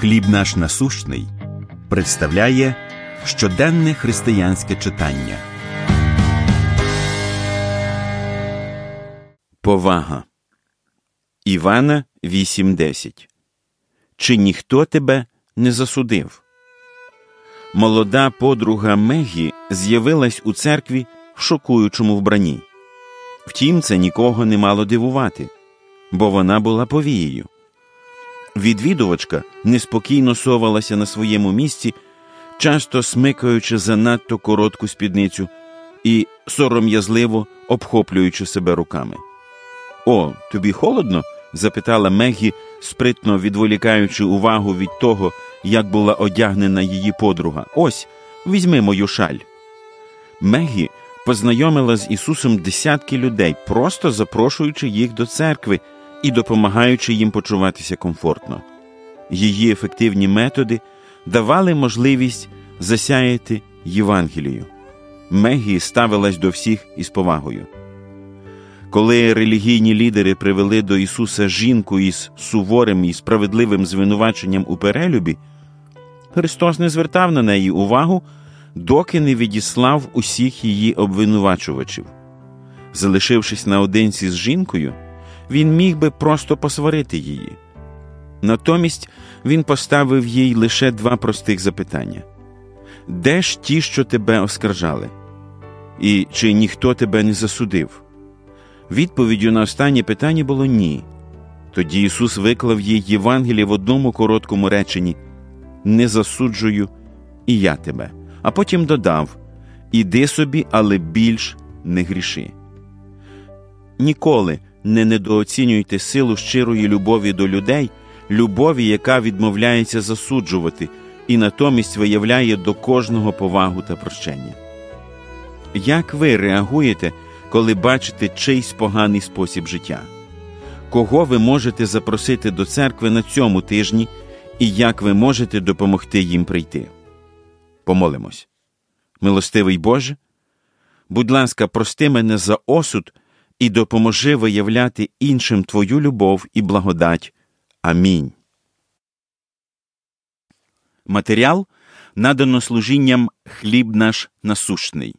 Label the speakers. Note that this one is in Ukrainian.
Speaker 1: Хліб наш насущний представляє щоденне християнське читання. Повага Івана 8.10 Чи ніхто тебе не засудив? Молода подруга Мегі з'явилась у церкві в шокуючому вбранні. Втім, це нікого не мало дивувати, бо вона була повією. Відвідувачка неспокійно совалася на своєму місці, часто смикаючи занадто коротку спідницю і сором'язливо обхоплюючи себе руками. О, тобі холодно? запитала Мегі, спритно відволікаючи увагу від того, як була одягнена її подруга. Ось, візьми мою шаль. Мегі познайомила з Ісусом десятки людей, просто запрошуючи їх до церкви і допомагаючи їм почуватися комфортно. Її ефективні методи давали можливість засяяти Євангелію. Мегі ставилась до всіх із повагою. Коли релігійні лідери привели до Ісуса жінку із суворим і справедливим звинуваченням у перелюбі, Христос не звертав на неї увагу, доки не відіслав усіх її обвинувачувачів. Залишившись наодинці з жінкою, він міг би просто посварити її. Натомість він поставив їй лише два простих запитання: де ж ті, що тебе оскаржали? І чи ніхто тебе не засудив? Відповіддю на останнє питання було ні. Тоді Ісус виклав їй Євангеліє в одному короткому реченні Не засуджую і я тебе, а потім додав Іди собі, але більш не гріши. Ніколи не недооцінюйте силу щирої любові до людей, любові, яка відмовляється засуджувати і натомість виявляє до кожного повагу та прощення. Як ви реагуєте, коли бачите чийсь поганий спосіб життя? Кого ви можете запросити до церкви на цьому тижні і як ви можете допомогти їм прийти? Помолимось. Милостивий Боже, будь ласка, прости мене за осуд і допоможи виявляти іншим Твою любов і благодать. Амінь. Матеріал надано служінням хліб наш насущний.